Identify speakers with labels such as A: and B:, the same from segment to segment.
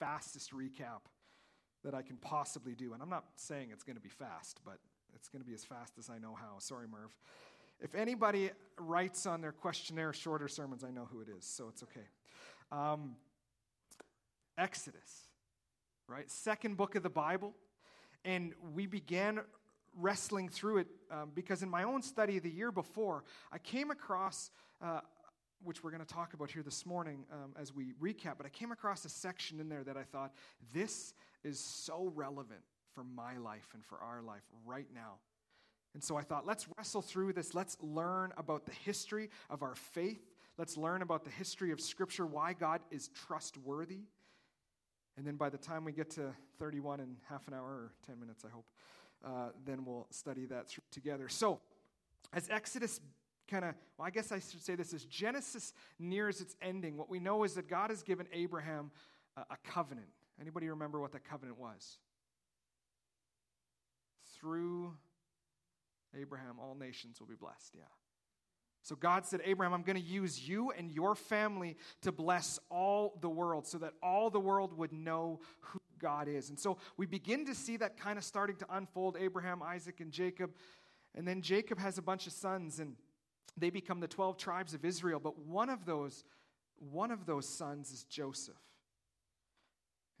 A: fastest recap that I can possibly do. And I'm not saying it's going to be fast, but it's going to be as fast as I know how. Sorry, Merv. If anybody writes on their questionnaire shorter sermons, I know who it is, so it's okay. Um, Exodus, right? Second book of the Bible. And we began wrestling through it um, because in my own study the year before, I came across, uh, which we're going to talk about here this morning um, as we recap, but I came across a section in there that I thought this is so relevant for my life and for our life right now. And so I thought, let's wrestle through this. Let's learn about the history of our faith. Let's learn about the history of Scripture, why God is trustworthy. And then by the time we get to 31 in half an hour or 10 minutes, I hope, uh, then we'll study that together. So, as Exodus kind of, well, I guess I should say this as Genesis nears its ending, what we know is that God has given Abraham a, a covenant. Anybody remember what that covenant was? Through Abraham, all nations will be blessed. Yeah. So God said, Abraham, I'm going to use you and your family to bless all the world so that all the world would know who God is. And so we begin to see that kind of starting to unfold Abraham, Isaac, and Jacob. And then Jacob has a bunch of sons and they become the 12 tribes of Israel. But one of those, one of those sons is Joseph.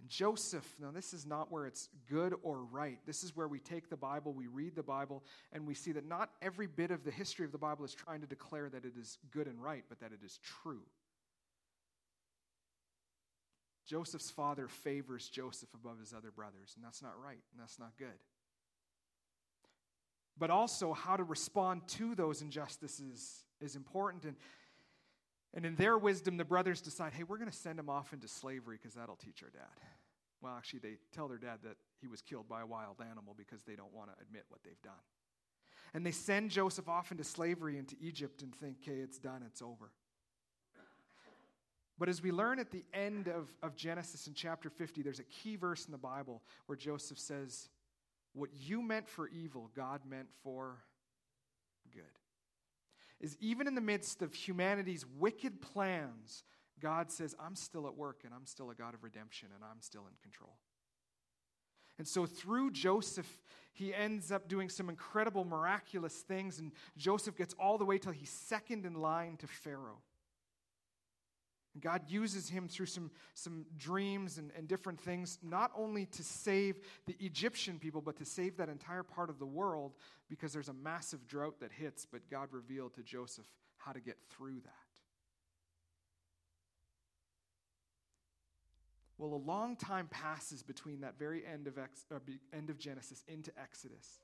A: And Joseph, now this is not where it's good or right. This is where we take the Bible, we read the Bible, and we see that not every bit of the history of the Bible is trying to declare that it is good and right, but that it is true. Joseph's father favors Joseph above his other brothers, and that's not right, and that's not good. But also, how to respond to those injustices is important. And and in their wisdom, the brothers decide, hey, we're going to send him off into slavery because that'll teach our dad. Well, actually, they tell their dad that he was killed by a wild animal because they don't want to admit what they've done. And they send Joseph off into slavery into Egypt and think, okay, it's done, it's over. But as we learn at the end of, of Genesis in chapter 50, there's a key verse in the Bible where Joseph says, What you meant for evil, God meant for good is even in the midst of humanity's wicked plans, God says, I'm still at work and I'm still a God of redemption and I'm still in control. And so through Joseph, he ends up doing some incredible, miraculous things. And Joseph gets all the way till he's second in line to Pharaoh. God uses him through some, some dreams and, and different things, not only to save the Egyptian people, but to save that entire part of the world because there's a massive drought that hits, but God revealed to Joseph how to get through that. Well, a long time passes between that very end of, Ex, uh, end of Genesis into Exodus.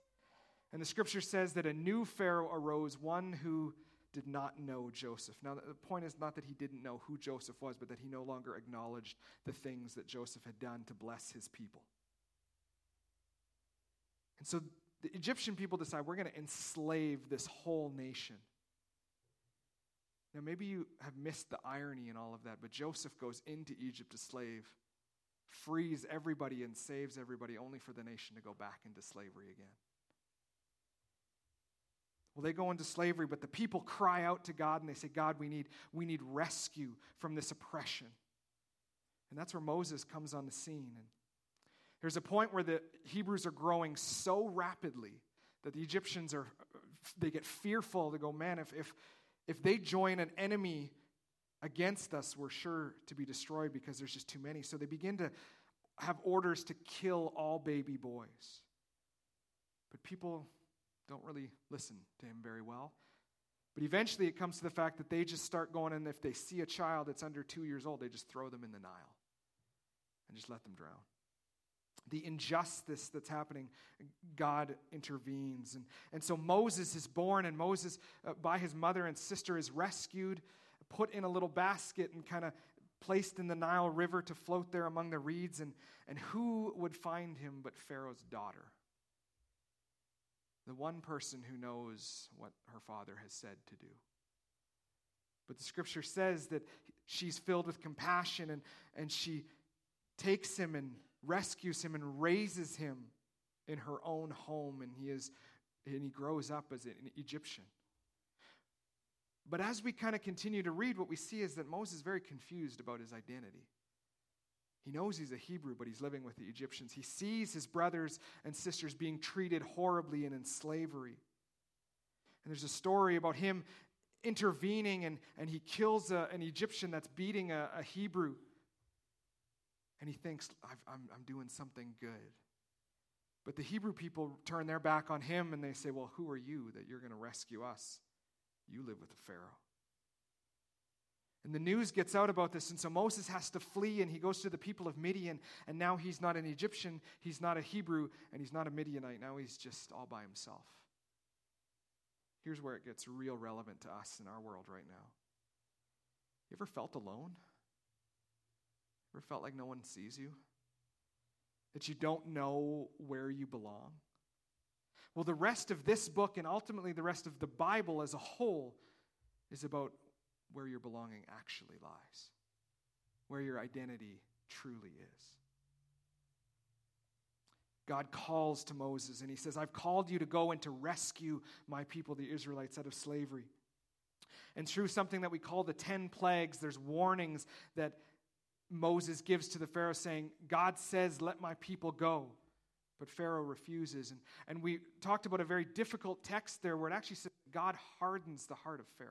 A: And the scripture says that a new Pharaoh arose, one who did not know Joseph. Now, the point is not that he didn't know who Joseph was, but that he no longer acknowledged the things that Joseph had done to bless his people. And so the Egyptian people decide we're going to enslave this whole nation. Now, maybe you have missed the irony in all of that, but Joseph goes into Egypt to slave, frees everybody, and saves everybody, only for the nation to go back into slavery again. Well, they go into slavery, but the people cry out to God and they say, God, we need, we need rescue from this oppression. And that's where Moses comes on the scene. And there's a point where the Hebrews are growing so rapidly that the Egyptians are, they get fearful. They go, man, if, if, if they join an enemy against us, we're sure to be destroyed because there's just too many. So they begin to have orders to kill all baby boys. But people don't really listen to him very well. But eventually it comes to the fact that they just start going, and if they see a child that's under two years old, they just throw them in the Nile and just let them drown. The injustice that's happening, God intervenes. And, and so Moses is born, and Moses, uh, by his mother and sister, is rescued, put in a little basket, and kind of placed in the Nile River to float there among the reeds. And, and who would find him but Pharaoh's daughter? One person who knows what her father has said to do. But the scripture says that she's filled with compassion and, and she takes him and rescues him and raises him in her own home, and he is and he grows up as an Egyptian. But as we kind of continue to read, what we see is that Moses is very confused about his identity. He knows he's a Hebrew, but he's living with the Egyptians. He sees his brothers and sisters being treated horribly and in slavery. And there's a story about him intervening, and, and he kills a, an Egyptian that's beating a, a Hebrew. And he thinks, i am I'm doing something good. But the Hebrew people turn their back on him and they say, Well, who are you that you're going to rescue us? You live with the Pharaoh. And the news gets out about this, and so Moses has to flee, and he goes to the people of Midian, and now he's not an Egyptian, he's not a Hebrew, and he's not a Midianite. Now he's just all by himself. Here's where it gets real relevant to us in our world right now. You ever felt alone? Ever felt like no one sees you? That you don't know where you belong? Well, the rest of this book and ultimately the rest of the Bible as a whole is about where your belonging actually lies, where your identity truly is. God calls to Moses and he says, I've called you to go and to rescue my people, the Israelites, out of slavery. And through something that we call the 10 plagues, there's warnings that Moses gives to the Pharaoh saying, God says, let my people go. But Pharaoh refuses. And, and we talked about a very difficult text there where it actually says God hardens the heart of Pharaoh.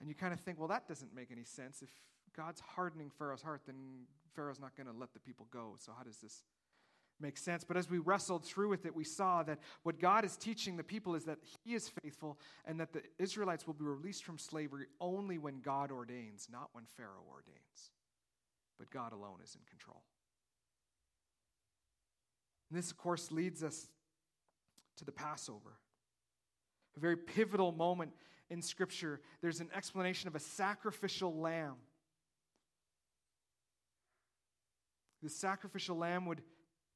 A: And you kind of think, well, that doesn't make any sense. If God's hardening Pharaoh's heart, then Pharaoh's not going to let the people go. So, how does this make sense? But as we wrestled through with it, we saw that what God is teaching the people is that He is faithful and that the Israelites will be released from slavery only when God ordains, not when Pharaoh ordains. But God alone is in control. And this, of course, leads us to the Passover, a very pivotal moment in Scripture, there's an explanation of a sacrificial lamb. The sacrificial lamb would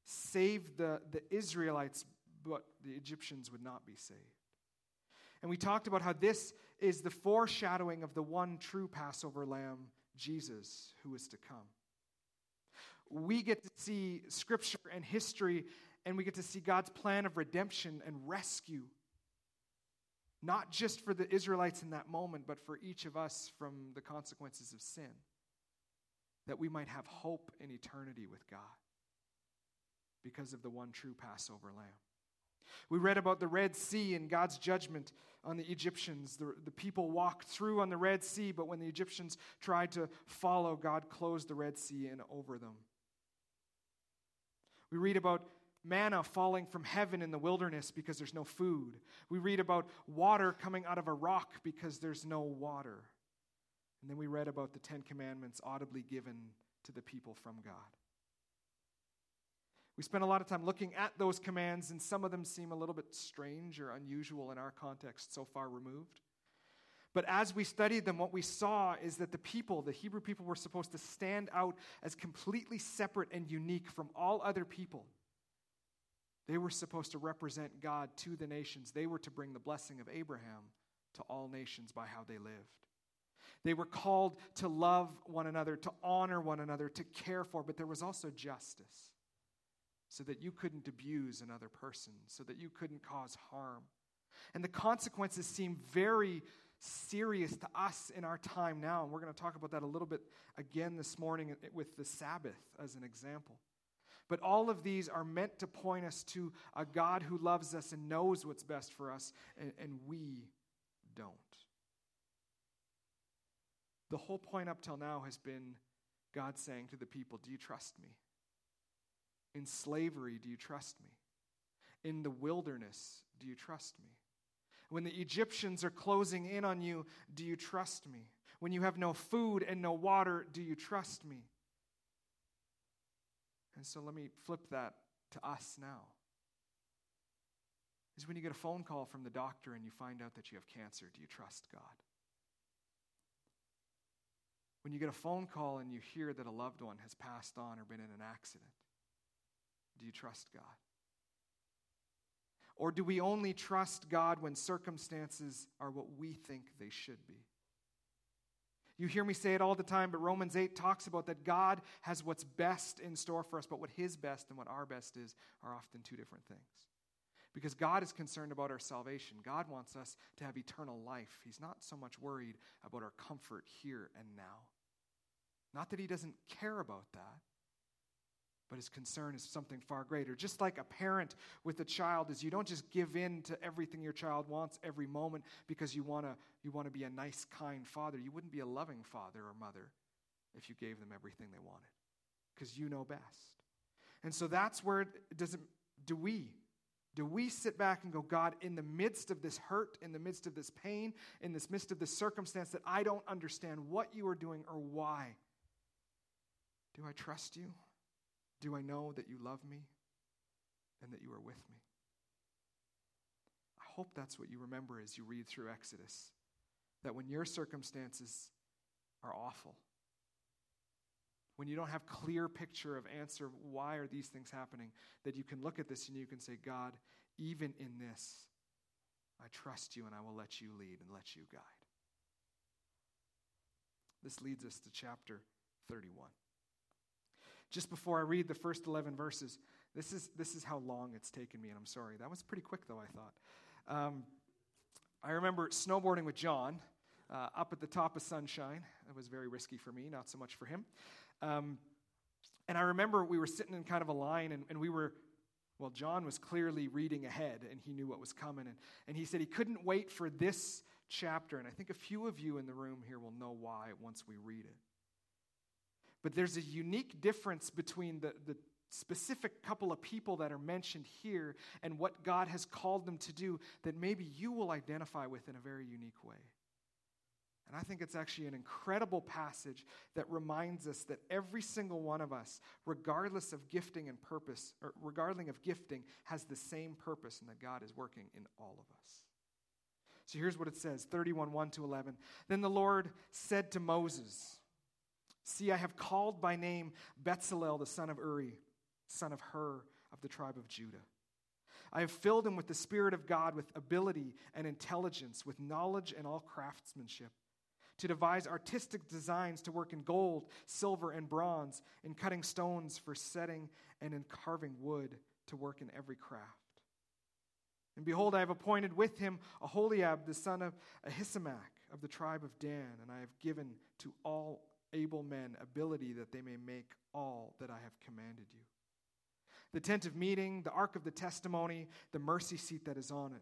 A: save the, the Israelites, but the Egyptians would not be saved. And we talked about how this is the foreshadowing of the one true Passover lamb, Jesus, who is to come. We get to see scripture and history, and we get to see God's plan of redemption and rescue not just for the Israelites in that moment, but for each of us from the consequences of sin, that we might have hope in eternity with God because of the one true Passover lamb. We read about the Red Sea and God's judgment on the Egyptians. The, the people walked through on the Red Sea, but when the Egyptians tried to follow, God closed the Red Sea in over them. We read about manna falling from heaven in the wilderness because there's no food. We read about water coming out of a rock because there's no water. And then we read about the Ten Commandments audibly given to the people from God. We spent a lot of time looking at those commands, and some of them seem a little bit strange or unusual in our context so far removed. But as we studied them, what we saw is that the people, the Hebrew people, were supposed to stand out as completely separate and unique from all other people. They were supposed to represent God to the nations. They were to bring the blessing of Abraham to all nations by how they lived. They were called to love one another, to honor one another, to care for, but there was also justice so that you couldn't abuse another person, so that you couldn't cause harm. And the consequences seem very serious to us in our time now. And we're going to talk about that a little bit again this morning with the Sabbath as an example. But all of these are meant to point us to a God who loves us and knows what's best for us, and, and we don't. The whole point up till now has been God saying to the people, Do you trust me? In slavery, do you trust me? In the wilderness, do you trust me? When the Egyptians are closing in on you, do you trust me? When you have no food and no water, do you trust me? And so let me flip that to us now. Is when you get a phone call from the doctor and you find out that you have cancer, do you trust God? When you get a phone call and you hear that a loved one has passed on or been in an accident, do you trust God? Or do we only trust God when circumstances are what we think they should be? You hear me say it all the time, but Romans 8 talks about that God has what's best in store for us, but what His best and what our best is are often two different things. Because God is concerned about our salvation. God wants us to have eternal life. He's not so much worried about our comfort here and now. Not that he doesn't care about that, but his concern is something far greater. Just like a parent with a child is you don't just give in to everything your child wants every moment because you want to you want to be a nice kind father. You wouldn't be a loving father or mother if you gave them everything they wanted because you know best. And so that's where it doesn't do we do we sit back and go, God, in the midst of this hurt, in the midst of this pain, in this midst of this circumstance that I don't understand what you are doing or why, do I trust you? Do I know that you love me and that you are with me? I hope that's what you remember as you read through Exodus. That when your circumstances are awful, when you don't have clear picture of answer why are these things happening that you can look at this and you can say god even in this i trust you and i will let you lead and let you guide this leads us to chapter 31 just before I read the first 11 verses, this is, this is how long it's taken me, and I'm sorry. That was pretty quick, though, I thought. Um, I remember snowboarding with John uh, up at the top of Sunshine. It was very risky for me, not so much for him. Um, and I remember we were sitting in kind of a line, and, and we were well, John was clearly reading ahead and he knew what was coming. And, and he said he couldn't wait for this chapter. And I think a few of you in the room here will know why once we read it. But there's a unique difference between the, the specific couple of people that are mentioned here and what God has called them to do that maybe you will identify with in a very unique way. And I think it's actually an incredible passage that reminds us that every single one of us, regardless of gifting and purpose, or regardless of gifting, has the same purpose and that God is working in all of us. So here's what it says 31 1 to 11. Then the Lord said to Moses, See, I have called by name Bezalel, the son of Uri, son of Hur, of the tribe of Judah. I have filled him with the Spirit of God, with ability and intelligence, with knowledge and all craftsmanship, to devise artistic designs to work in gold, silver, and bronze, in cutting stones for setting, and in carving wood to work in every craft. And behold, I have appointed with him Aholiab, the son of Ahisamach, of the tribe of Dan, and I have given to all able men ability that they may make all that I have commanded you. The tent of meeting, the ark of the testimony, the mercy seat that is on it,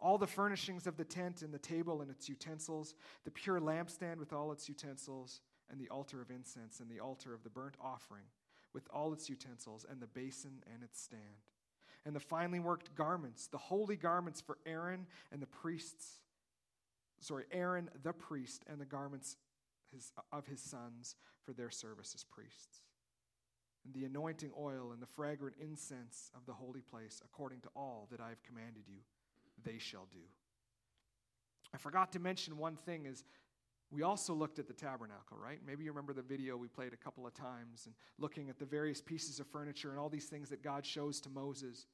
A: all the furnishings of the tent and the table and its utensils, the pure lampstand with all its utensils, and the altar of incense, and the altar of the burnt offering with all its utensils, and the basin and its stand. And the finely worked garments, the holy garments for Aaron and the priests, sorry, Aaron the priest, and the garments his, of his sons for their service as priests. And the anointing oil and the fragrant incense of the holy place, according to all that I have commanded you, they shall do. I forgot to mention one thing is we also looked at the tabernacle, right? Maybe you remember the video we played a couple of times and looking at the various pieces of furniture and all these things that God shows to Moses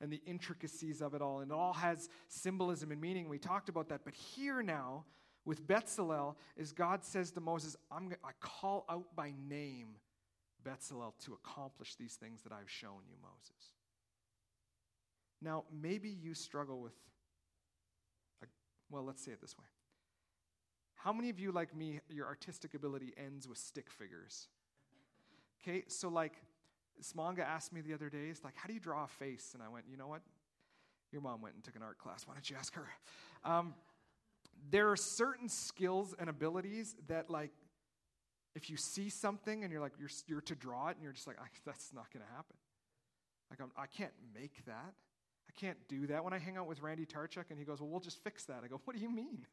A: and the intricacies of it all. And it all has symbolism and meaning. We talked about that. But here now, with Bezalel is God says to Moses, I'm, I call out by name Bezalel to accomplish these things that I've shown you, Moses. Now, maybe you struggle with, a, well, let's say it this way. How many of you, like me, your artistic ability ends with stick figures? Okay, so like, Smanga asked me the other day, it's like, how do you draw a face? And I went, you know what? Your mom went and took an art class. Why don't you ask her? Um, there are certain skills and abilities that, like, if you see something and you're like, you're, you're to draw it and you're just like, that's not going to happen. Like, I'm, I can not make that. I can't do that. When I hang out with Randy Tarchuk and he goes, Well, we'll just fix that. I go, What do you mean?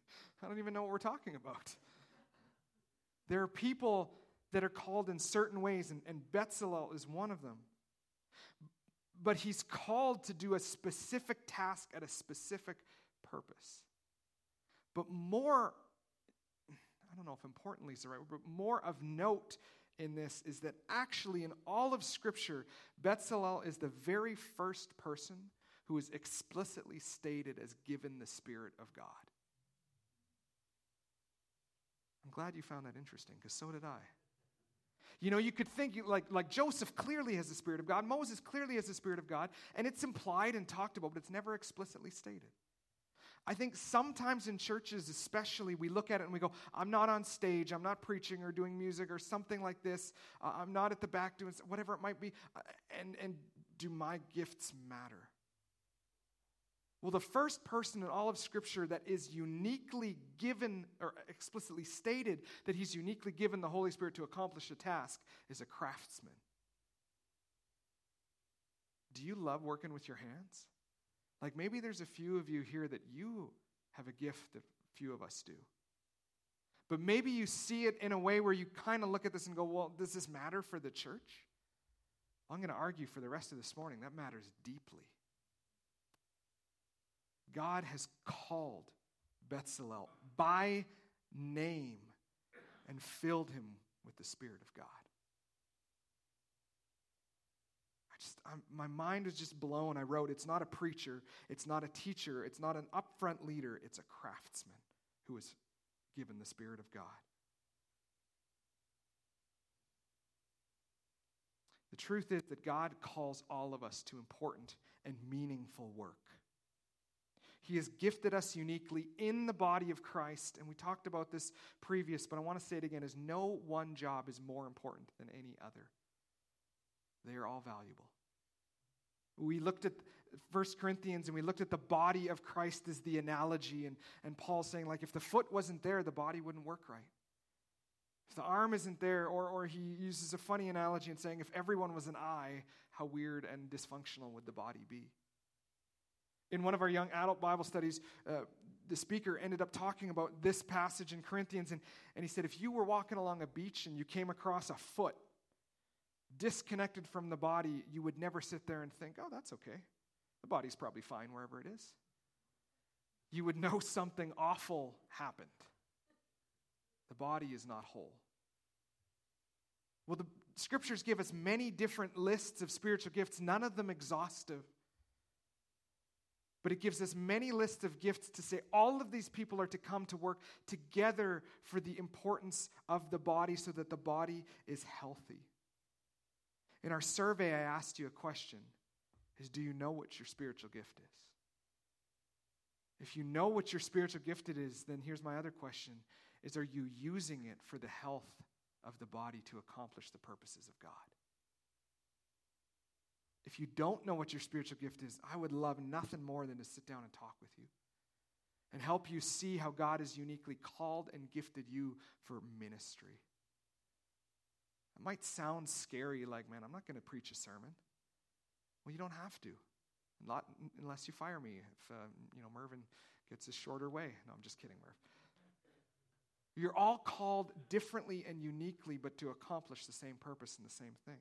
A: I don't even know what we're talking about. There are people that are called in certain ways, and, and is one of them. But he's called to do a specific task at a specific purpose. But more, I don't know if importantly is the right word, but more of note in this is that actually in all of Scripture, Bezalel is the very first person who is explicitly stated as given the Spirit of God. I'm glad you found that interesting because so did I. You know, you could think like, like Joseph clearly has the Spirit of God, Moses clearly has the Spirit of God, and it's implied and talked about, but it's never explicitly stated. I think sometimes in churches, especially, we look at it and we go, I'm not on stage, I'm not preaching or doing music or something like this, uh, I'm not at the back doing whatever it might be. Uh, and, and do my gifts matter? Well, the first person in all of Scripture that is uniquely given or explicitly stated that he's uniquely given the Holy Spirit to accomplish a task is a craftsman. Do you love working with your hands? Like maybe there's a few of you here that you have a gift that few of us do. But maybe you see it in a way where you kind of look at this and go, well, does this matter for the church? I'm going to argue for the rest of this morning that matters deeply. God has called Bezalel by name and filled him with the Spirit of God. Just, I'm, my mind was just blown. I wrote, it's not a preacher, it's not a teacher, it's not an upfront leader, it's a craftsman who is given the Spirit of God. The truth is that God calls all of us to important and meaningful work. He has gifted us uniquely in the body of Christ. And we talked about this previous, but I want to say it again is no one job is more important than any other. They are all valuable. We looked at 1 Corinthians and we looked at the body of Christ as the analogy, and, and Paul saying, like, if the foot wasn't there, the body wouldn't work right. If the arm isn't there, or, or he uses a funny analogy and saying, if everyone was an eye, how weird and dysfunctional would the body be? In one of our young adult Bible studies, uh, the speaker ended up talking about this passage in Corinthians, and, and he said, If you were walking along a beach and you came across a foot disconnected from the body, you would never sit there and think, Oh, that's okay. The body's probably fine wherever it is. You would know something awful happened. The body is not whole. Well, the scriptures give us many different lists of spiritual gifts, none of them exhaustive. But it gives us many lists of gifts to say all of these people are to come to work together for the importance of the body so that the body is healthy. In our survey, I asked you a question is do you know what your spiritual gift is? If you know what your spiritual gift is, then here's my other question is are you using it for the health of the body to accomplish the purposes of God? If you don't know what your spiritual gift is, I would love nothing more than to sit down and talk with you and help you see how God has uniquely called and gifted you for ministry. It might sound scary, like, man, I'm not going to preach a sermon. Well, you don't have to, not unless you fire me. If uh, you know Mervin gets a shorter way. No, I'm just kidding, Merv. You're all called differently and uniquely, but to accomplish the same purpose and the same thing.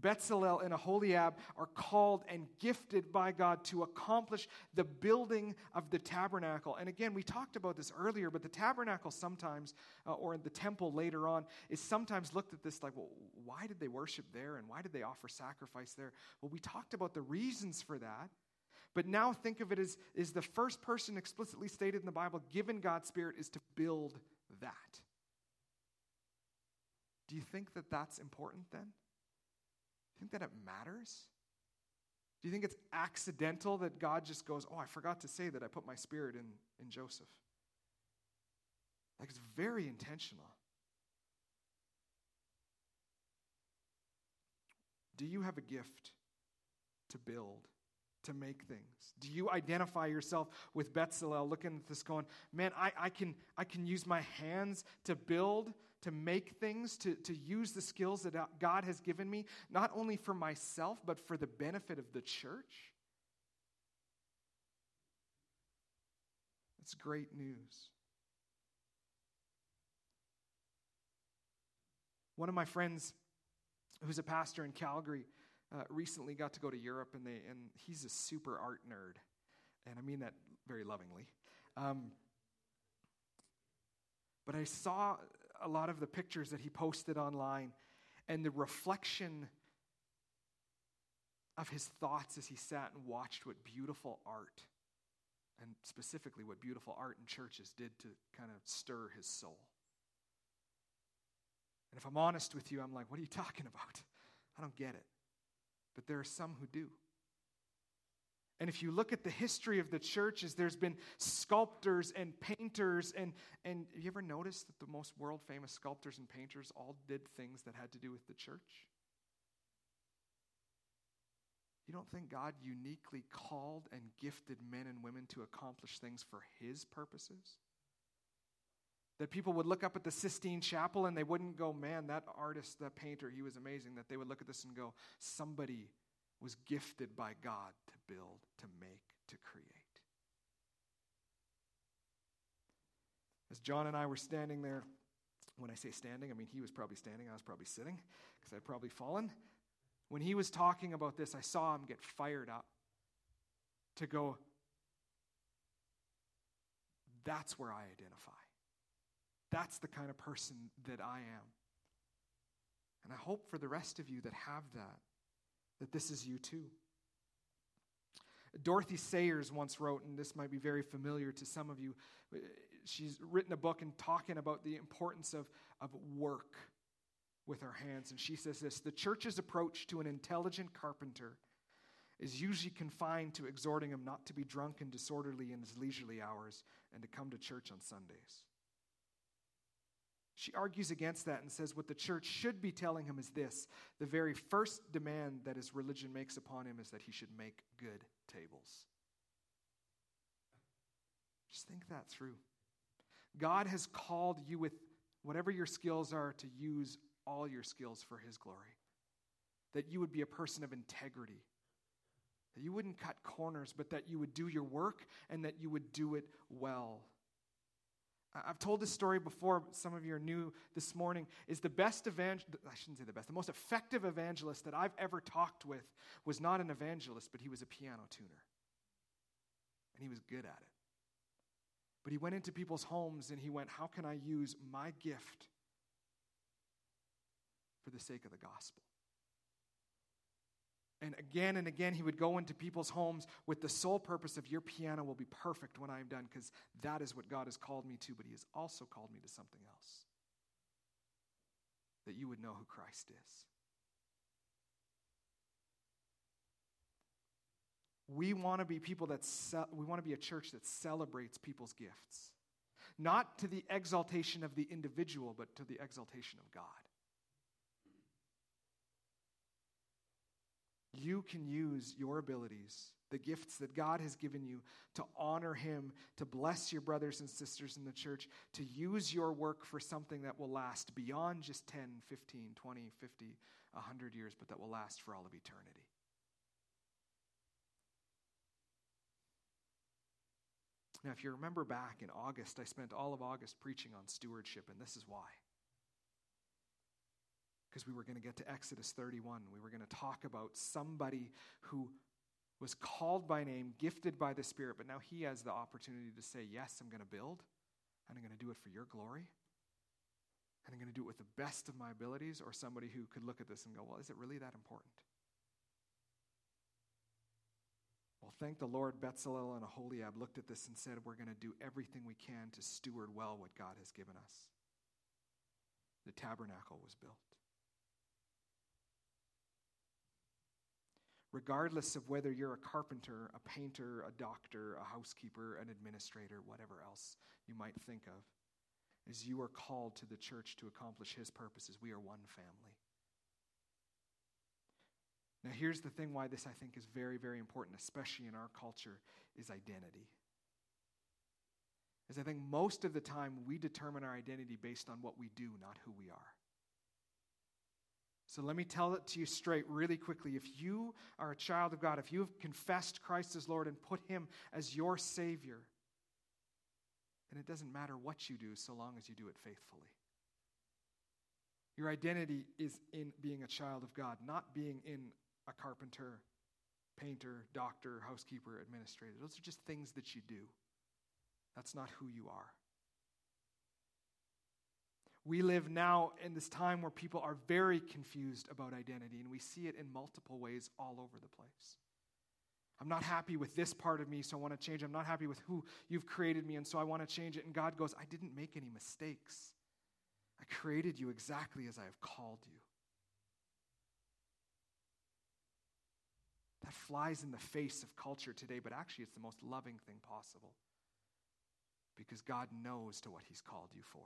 A: Bezalel and Aholiab are called and gifted by God to accomplish the building of the tabernacle. And again, we talked about this earlier, but the tabernacle sometimes, uh, or the temple later on, is sometimes looked at this like, well, why did they worship there and why did they offer sacrifice there? Well, we talked about the reasons for that. But now think of it as is the first person explicitly stated in the Bible given God's Spirit is to build that. Do you think that that's important then? Think that it matters? Do you think it's accidental that God just goes, Oh, I forgot to say that I put my spirit in, in Joseph? Like it's very intentional. Do you have a gift to build, to make things? Do you identify yourself with Bezalel looking at this going, man, I, I, can, I can use my hands to build to make things, to, to use the skills that God has given me, not only for myself, but for the benefit of the church. It's great news. One of my friends, who's a pastor in Calgary, uh, recently got to go to Europe, and, they, and he's a super art nerd. And I mean that very lovingly. Um, but I saw a lot of the pictures that he posted online and the reflection of his thoughts as he sat and watched what beautiful art, and specifically what beautiful art in churches did to kind of stir his soul. And if I'm honest with you, I'm like, what are you talking about? I don't get it. But there are some who do. And if you look at the history of the churches, there's been sculptors and painters. And, and have you ever noticed that the most world famous sculptors and painters all did things that had to do with the church? You don't think God uniquely called and gifted men and women to accomplish things for His purposes? That people would look up at the Sistine Chapel and they wouldn't go, man, that artist, that painter, he was amazing. That they would look at this and go, somebody was gifted by God to build, to make, to create. As John and I were standing there, when I say standing, I mean he was probably standing, I was probably sitting, because I'd probably fallen. When he was talking about this, I saw him get fired up to go, that's where I identify. That's the kind of person that I am. And I hope for the rest of you that have that, that this is you too. Dorothy Sayers once wrote, and this might be very familiar to some of you. Uh, she's written a book and talking about the importance of, of work with our hands. And she says this The church's approach to an intelligent carpenter is usually confined to exhorting him not to be drunk and disorderly in his leisurely hours and to come to church on Sundays. She argues against that and says what the church should be telling him is this the very first demand that his religion makes upon him is that he should make good tables. Just think that through. God has called you with whatever your skills are to use all your skills for his glory. That you would be a person of integrity. That you wouldn't cut corners, but that you would do your work and that you would do it well. I've told this story before, some of you are new this morning. Is the best evangelist, I shouldn't say the best, the most effective evangelist that I've ever talked with was not an evangelist, but he was a piano tuner. And he was good at it. But he went into people's homes and he went, How can I use my gift for the sake of the gospel? And again and again, he would go into people's homes with the sole purpose of your piano will be perfect when I'm done, because that is what God has called me to, but he has also called me to something else that you would know who Christ is. We want to be people that ce- we want to be a church that celebrates people's gifts. Not to the exaltation of the individual, but to the exaltation of God. You can use your abilities, the gifts that God has given you, to honor Him, to bless your brothers and sisters in the church, to use your work for something that will last beyond just 10, 15, 20, 50, 100 years, but that will last for all of eternity. Now, if you remember back in August, I spent all of August preaching on stewardship, and this is why because we were going to get to Exodus 31. We were going to talk about somebody who was called by name, gifted by the Spirit, but now he has the opportunity to say, Yes, I'm going to build, and I'm going to do it for your glory, and I'm going to do it with the best of my abilities, or somebody who could look at this and go, Well, is it really that important? Well, thank the Lord, Bezalel and Aholiab looked at this and said, We're going to do everything we can to steward well what God has given us. The tabernacle was built. Regardless of whether you're a carpenter, a painter, a doctor, a housekeeper, an administrator, whatever else you might think of, as you are called to the church to accomplish His purposes. We are one family. Now, here's the thing why this I think is very, very important, especially in our culture, is identity. Is I think most of the time we determine our identity based on what we do, not who we are. So let me tell it to you straight, really quickly. If you are a child of God, if you have confessed Christ as Lord and put Him as your Savior, then it doesn't matter what you do so long as you do it faithfully. Your identity is in being a child of God, not being in a carpenter, painter, doctor, housekeeper, administrator. Those are just things that you do. That's not who you are. We live now in this time where people are very confused about identity, and we see it in multiple ways all over the place. I'm not happy with this part of me, so I want to change. I'm not happy with who you've created me, and so I want to change it. And God goes, I didn't make any mistakes. I created you exactly as I have called you. that flies in the face of culture today, but actually it's the most loving thing possible. Because God knows to what He's called you for.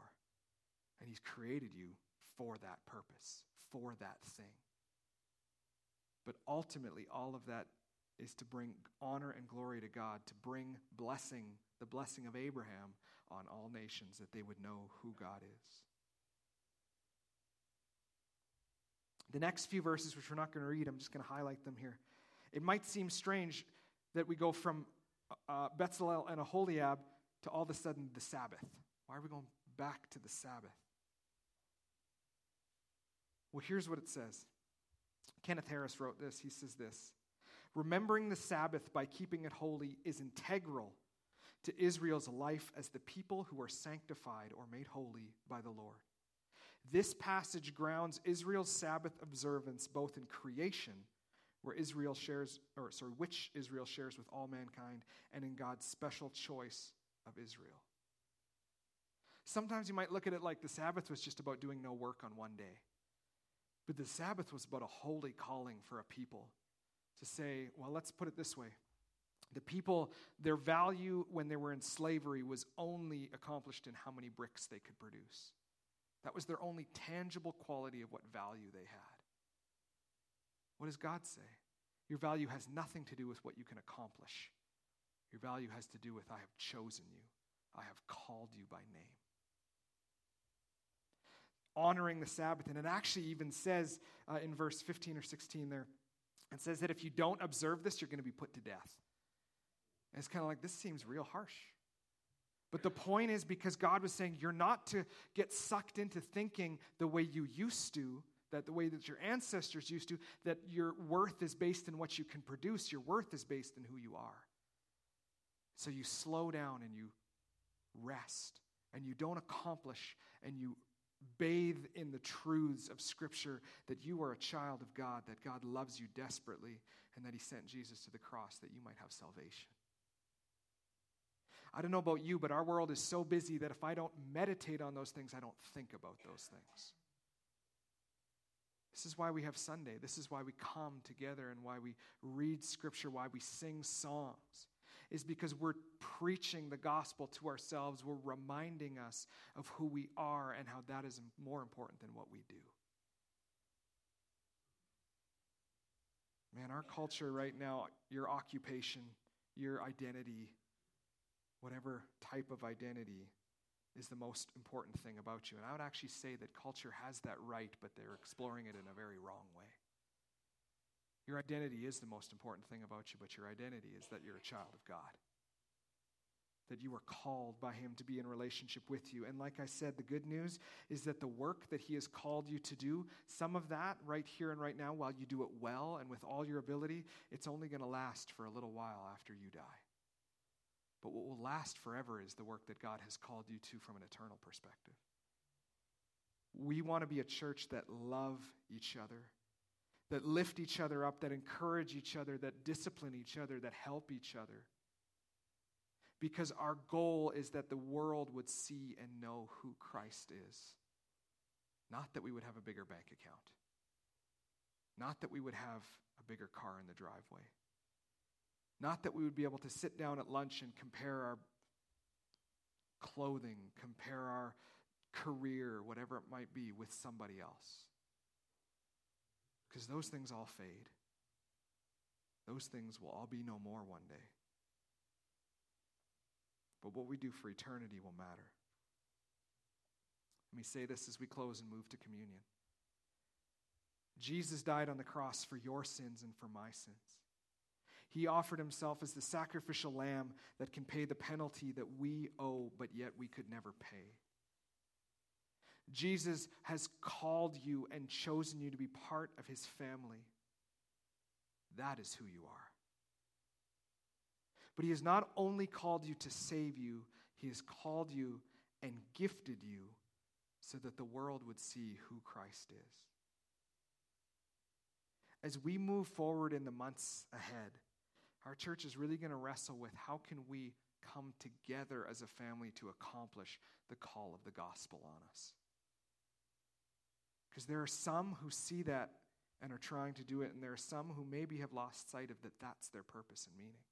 A: And He's created you for that purpose, for that thing. But ultimately, all of that is to bring honor and glory to God, to bring blessing, the blessing of Abraham on all nations, that they would know who God is. The next few verses, which we're not going to read, I'm just going to highlight them here. It might seem strange that we go from uh, Bezalel and Aholiab to all of a sudden the Sabbath. Why are we going back to the Sabbath? Well, here's what it says. Kenneth Harris wrote this. He says this Remembering the Sabbath by keeping it holy is integral to Israel's life as the people who are sanctified or made holy by the Lord. This passage grounds Israel's Sabbath observance both in creation, where Israel shares, or sorry, which Israel shares with all mankind, and in God's special choice of Israel. Sometimes you might look at it like the Sabbath was just about doing no work on one day. But the Sabbath was about a holy calling for a people to say, well, let's put it this way. The people, their value when they were in slavery was only accomplished in how many bricks they could produce. That was their only tangible quality of what value they had. What does God say? Your value has nothing to do with what you can accomplish. Your value has to do with I have chosen you, I have called you by name. Honoring the Sabbath. And it actually even says uh, in verse 15 or 16 there, it says that if you don't observe this, you're going to be put to death. And it's kind of like, this seems real harsh. But the point is because God was saying you're not to get sucked into thinking the way you used to, that the way that your ancestors used to, that your worth is based in what you can produce. Your worth is based in who you are. So you slow down and you rest and you don't accomplish and you bathe in the truths of Scripture that you are a child of God, that God loves you desperately, and that He sent Jesus to the cross that you might have salvation. I don't know about you, but our world is so busy that if I don't meditate on those things, I don't think about those things. This is why we have Sunday. This is why we come together and why we read Scripture, why we sing songs, is because we're preaching the gospel to ourselves. We're reminding us of who we are and how that is more important than what we do. Man, our culture right now, your occupation, your identity, whatever type of identity is the most important thing about you. And I would actually say that culture has that right, but they're exploring it in a very wrong way. Your identity is the most important thing about you, but your identity is that you're a child of God. That you are called by Him to be in relationship with you. And like I said, the good news is that the work that He has called you to do, some of that right here and right now, while you do it well and with all your ability, it's only going to last for a little while after you die. But what will last forever is the work that God has called you to from an eternal perspective. We want to be a church that love each other, that lift each other up, that encourage each other, that discipline each other, that help each other. Because our goal is that the world would see and know who Christ is. Not that we would have a bigger bank account, not that we would have a bigger car in the driveway not that we would be able to sit down at lunch and compare our clothing, compare our career, whatever it might be, with somebody else. Because those things all fade. Those things will all be no more one day. But what we do for eternity will matter. Let me say this as we close and move to communion. Jesus died on the cross for your sins and for my sins. He offered himself as the sacrificial lamb that can pay the penalty that we owe, but yet we could never pay. Jesus has called you and chosen you to be part of his family. That is who you are. But he has not only called you to save you, he has called you and gifted you so that the world would see who Christ is. As we move forward in the months ahead, our church is really going to wrestle with how can we come together as a family to accomplish the call of the gospel on us. Because there are some who see that and are trying to do it. And there are some who maybe have lost sight of that that's their purpose and meaning.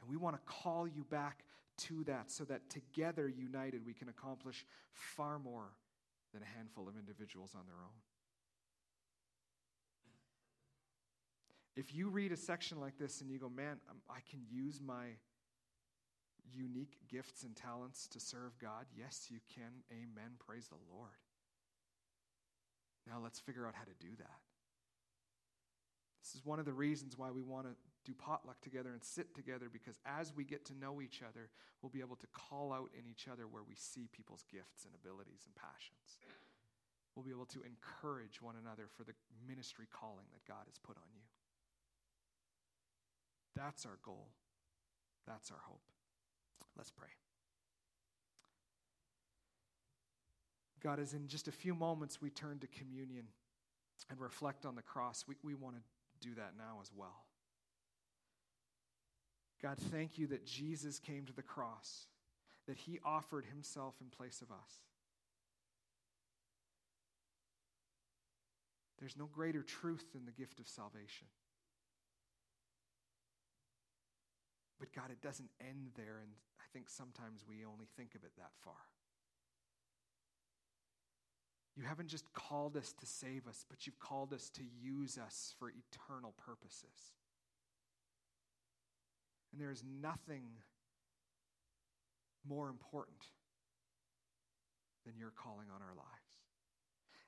A: And we want to call you back to that so that together, united, we can accomplish far more than a handful of individuals on their own. If you read a section like this and you go, man, um, I can use my unique gifts and talents to serve God, yes, you can. Amen. Praise the Lord. Now let's figure out how to do that. This is one of the reasons why we want to do potluck together and sit together because as we get to know each other, we'll be able to call out in each other where we see people's gifts and abilities and passions. We'll be able to encourage one another for the ministry calling that God has put on you. That's our goal. That's our hope. Let's pray. God, as in just a few moments we turn to communion and reflect on the cross, we, we want to do that now as well. God, thank you that Jesus came to the cross, that he offered himself in place of us. There's no greater truth than the gift of salvation. But God, it doesn't end there, and I think sometimes we only think of it that far. You haven't just called us to save us, but you've called us to use us for eternal purposes. And there is nothing more important than your calling on our lives.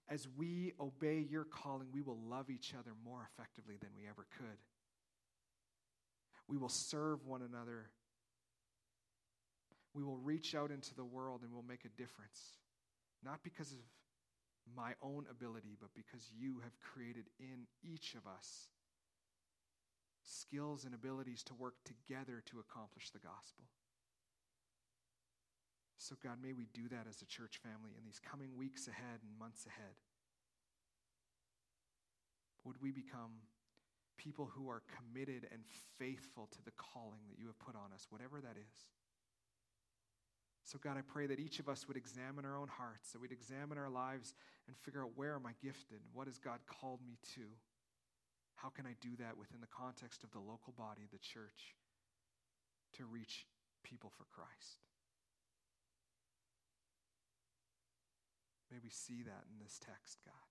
A: As we obey your calling, we will love each other more effectively than we ever could we will serve one another. We will reach out into the world and we'll make a difference. Not because of my own ability, but because you have created in each of us skills and abilities to work together to accomplish the gospel. So, God, may we do that as a church family in these coming weeks ahead and months ahead. Would we become people who are committed and faithful to the calling that you have put on us, whatever that is. So, God, I pray that each of us would examine our own hearts, that we'd examine our lives and figure out where am I gifted? What has God called me to? How can I do that within the context of the local body, the church, to reach people for Christ? May we see that in this text, God.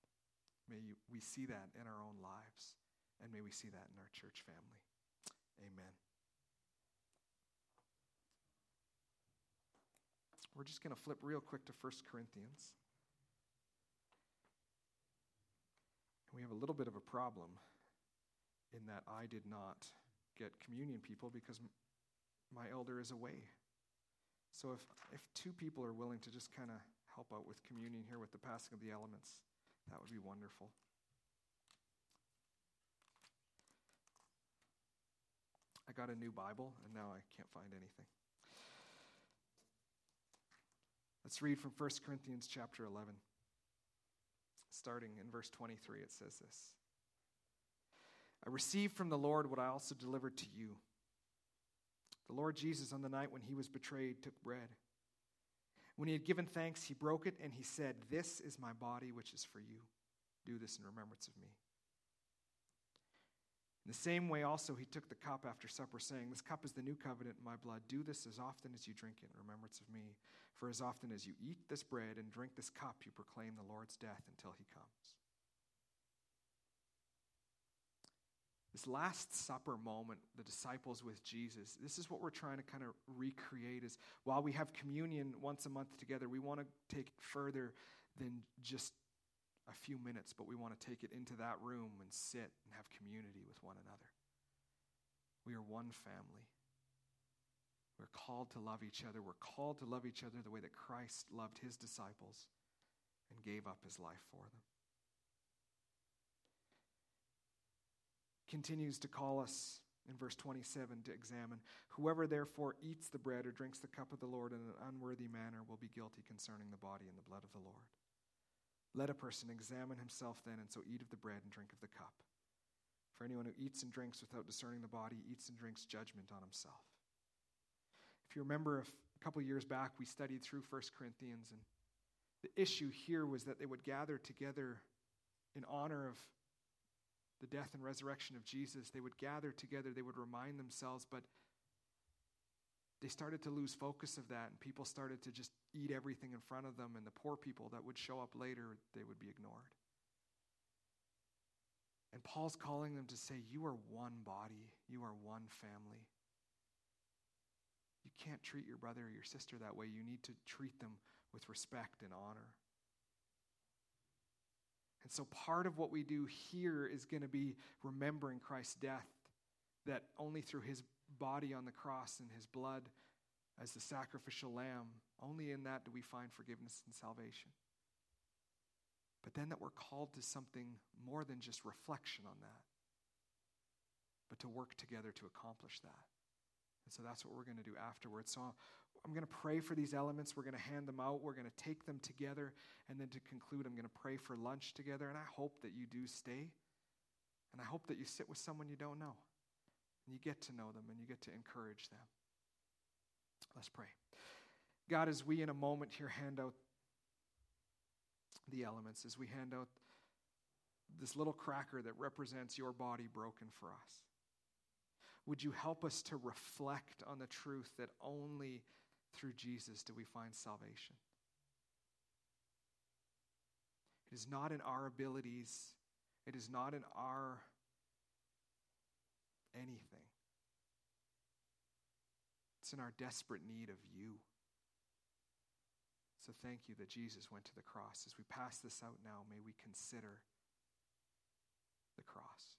A: May we see that in our own lives. And may we see that in our church family. Amen. We're just going to flip real quick to 1 Corinthians. We have a little bit of a problem in that I did not get communion people because my elder is away. So if, if two people are willing to just kind of help out with communion here with the passing of the elements, that would be wonderful. I got a new Bible, and now I can't find anything. Let's read from 1 Corinthians chapter 11. Starting in verse 23, it says this I received from the Lord what I also delivered to you. The Lord Jesus, on the night when he was betrayed, took bread. When he had given thanks, he broke it and he said, This is my body, which is for you. Do this in remembrance of me. In the same way, also, he took the cup after supper, saying, This cup is the new covenant in my blood. Do this as often as you drink it in remembrance of me. For as often as you eat this bread and drink this cup, you proclaim the Lord's death until he comes. This Last Supper moment, the disciples with Jesus, this is what we're trying to kind of recreate is while we have communion once a month together, we want to take further than just a few minutes, but we want to take it into that room and sit and have community with one another. We are one family. We're called to love each other. We're called to love each other the way that Christ loved his disciples and gave up his life for them. Continues to call us in verse 27 to examine whoever therefore eats the bread or drinks the cup of the Lord in an unworthy manner will be guilty concerning the body and the blood of the Lord. Let a person examine himself then, and so eat of the bread and drink of the cup. For anyone who eats and drinks without discerning the body eats and drinks judgment on himself. If you remember a couple years back, we studied through 1 Corinthians, and the issue here was that they would gather together in honor of the death and resurrection of Jesus, they would gather together, they would remind themselves, but they started to lose focus of that, and people started to just eat everything in front of them, and the poor people that would show up later, they would be ignored. And Paul's calling them to say, You are one body, you are one family. You can't treat your brother or your sister that way. You need to treat them with respect and honor. And so, part of what we do here is going to be remembering Christ's death, that only through his body on the cross and his blood as the sacrificial lamb, only in that do we find forgiveness and salvation. But then that we're called to something more than just reflection on that, but to work together to accomplish that. And so that's what we're going to do afterwards. So I'm going to pray for these elements. We're going to hand them out. We're going to take them together. And then to conclude, I'm going to pray for lunch together. And I hope that you do stay. And I hope that you sit with someone you don't know. And you get to know them and you get to encourage them. Let's pray. God, as we in a moment here hand out the elements, as we hand out this little cracker that represents your body broken for us, would you help us to reflect on the truth that only through Jesus do we find salvation? It is not in our abilities, it is not in our anything. It's in our desperate need of you. So thank you that Jesus went to the cross. As we pass this out now, may we consider the cross.